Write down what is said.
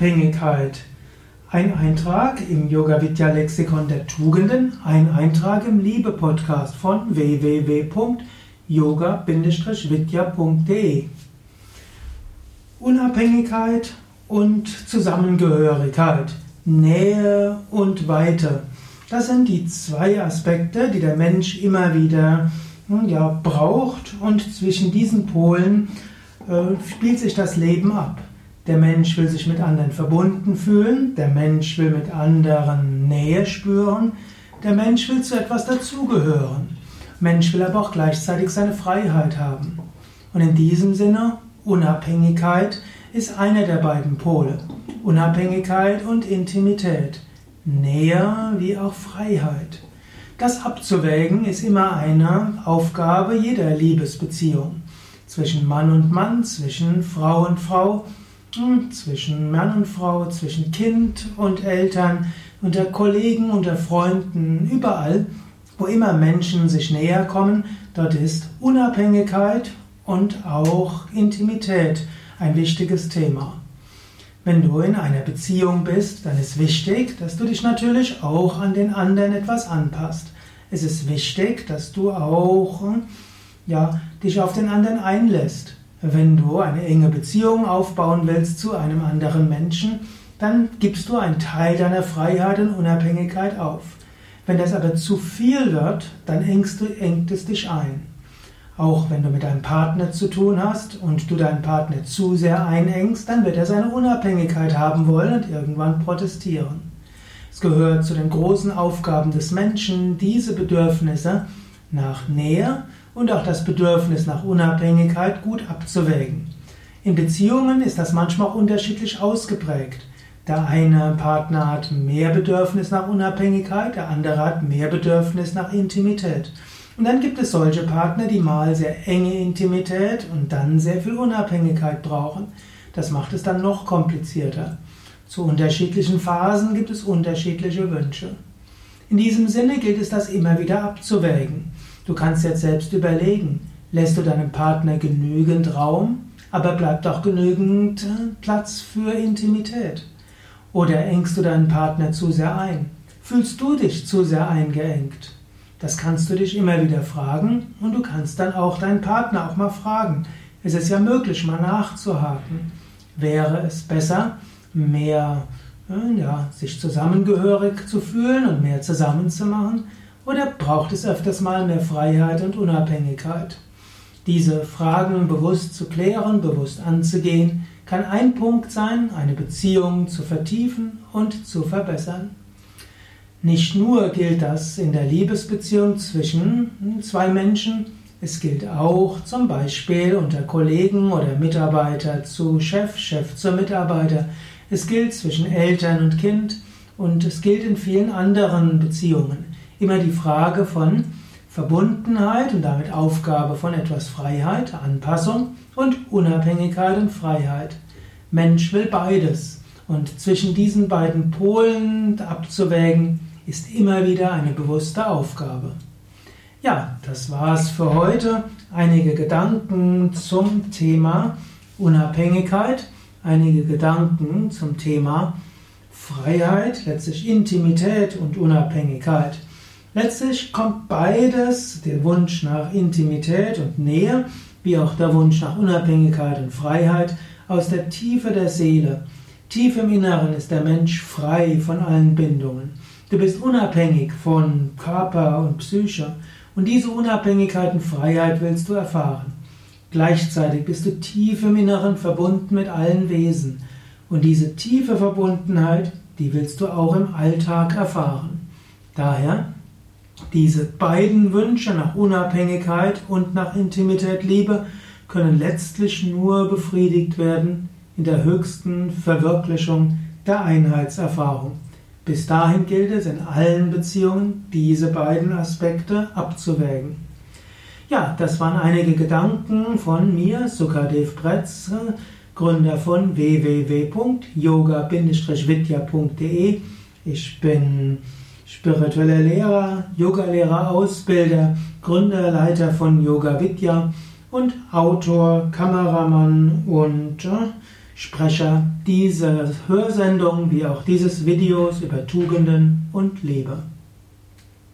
Unabhängigkeit. Ein Eintrag im Yoga Vidya Lexikon der Tugenden, ein Eintrag im Liebe Podcast von www.yoga-vidya.de. Unabhängigkeit und Zusammengehörigkeit, Nähe und Weite. Das sind die zwei Aspekte, die der Mensch immer wieder hm, ja, braucht und zwischen diesen Polen äh, spielt sich das Leben ab. Der Mensch will sich mit anderen verbunden fühlen, der Mensch will mit anderen Nähe spüren, der Mensch will zu etwas dazugehören. Mensch will aber auch gleichzeitig seine Freiheit haben. Und in diesem Sinne, Unabhängigkeit ist einer der beiden Pole. Unabhängigkeit und Intimität. Nähe wie auch Freiheit. Das abzuwägen ist immer eine Aufgabe jeder Liebesbeziehung. Zwischen Mann und Mann, zwischen Frau und Frau, zwischen Mann und Frau, zwischen Kind und Eltern, unter Kollegen, unter Freunden, überall, wo immer Menschen sich näher kommen, dort ist Unabhängigkeit und auch Intimität ein wichtiges Thema. Wenn du in einer Beziehung bist, dann ist wichtig, dass du dich natürlich auch an den anderen etwas anpasst. Es ist wichtig, dass du auch ja, dich auf den anderen einlässt. Wenn du eine enge Beziehung aufbauen willst zu einem anderen Menschen, dann gibst du einen Teil deiner Freiheit und Unabhängigkeit auf. Wenn das aber zu viel wird, dann engst du, engt es dich ein. Auch wenn du mit deinem Partner zu tun hast und du deinen Partner zu sehr einengst, dann wird er seine Unabhängigkeit haben wollen und irgendwann protestieren. Es gehört zu den großen Aufgaben des Menschen, diese Bedürfnisse nach Nähe und auch das Bedürfnis nach Unabhängigkeit gut abzuwägen. In Beziehungen ist das manchmal auch unterschiedlich ausgeprägt. Der eine Partner hat mehr Bedürfnis nach Unabhängigkeit, der andere hat mehr Bedürfnis nach Intimität. Und dann gibt es solche Partner, die mal sehr enge Intimität und dann sehr viel Unabhängigkeit brauchen. Das macht es dann noch komplizierter. Zu unterschiedlichen Phasen gibt es unterschiedliche Wünsche. In diesem Sinne gilt es, das immer wieder abzuwägen. Du kannst jetzt selbst überlegen, lässt du deinem Partner genügend Raum, aber bleibt auch genügend äh, Platz für Intimität? Oder engst du deinen Partner zu sehr ein? Fühlst du dich zu sehr eingeengt? Das kannst du dich immer wieder fragen und du kannst dann auch deinen Partner auch mal fragen. Es ist ja möglich, mal nachzuhaken. Wäre es besser, mehr äh, ja, sich zusammengehörig zu fühlen und mehr zusammenzumachen? Oder braucht es öfters mal mehr Freiheit und Unabhängigkeit? Diese Fragen bewusst zu klären, bewusst anzugehen, kann ein Punkt sein, eine Beziehung zu vertiefen und zu verbessern. Nicht nur gilt das in der Liebesbeziehung zwischen zwei Menschen, es gilt auch zum Beispiel unter Kollegen oder Mitarbeiter zu Chef, Chef zu Mitarbeiter. Es gilt zwischen Eltern und Kind und es gilt in vielen anderen Beziehungen immer die Frage von Verbundenheit und damit Aufgabe von etwas Freiheit, Anpassung und Unabhängigkeit und Freiheit. Mensch will beides. Und zwischen diesen beiden Polen abzuwägen, ist immer wieder eine bewusste Aufgabe. Ja, das war's für heute. Einige Gedanken zum Thema Unabhängigkeit, einige Gedanken zum Thema Freiheit, letztlich Intimität und Unabhängigkeit. Letztlich kommt beides, der Wunsch nach Intimität und Nähe, wie auch der Wunsch nach Unabhängigkeit und Freiheit, aus der Tiefe der Seele. Tief im Inneren ist der Mensch frei von allen Bindungen. Du bist unabhängig von Körper und Psyche und diese Unabhängigkeit und Freiheit willst du erfahren. Gleichzeitig bist du tief im Inneren verbunden mit allen Wesen und diese tiefe Verbundenheit, die willst du auch im Alltag erfahren. Daher diese beiden Wünsche nach Unabhängigkeit und nach Intimität, Liebe können letztlich nur befriedigt werden in der höchsten Verwirklichung der Einheitserfahrung. Bis dahin gilt es in allen Beziehungen, diese beiden Aspekte abzuwägen. Ja, das waren einige Gedanken von mir, Sukadev Bretz, Gründer von www.yoga-vidya.de. Ich bin spiritueller Lehrer, Yogalehrer, Ausbilder, Gründer, Leiter von Yoga Vidya und Autor, Kameramann und äh, Sprecher dieser Hörsendung wie auch dieses Videos über Tugenden und Liebe.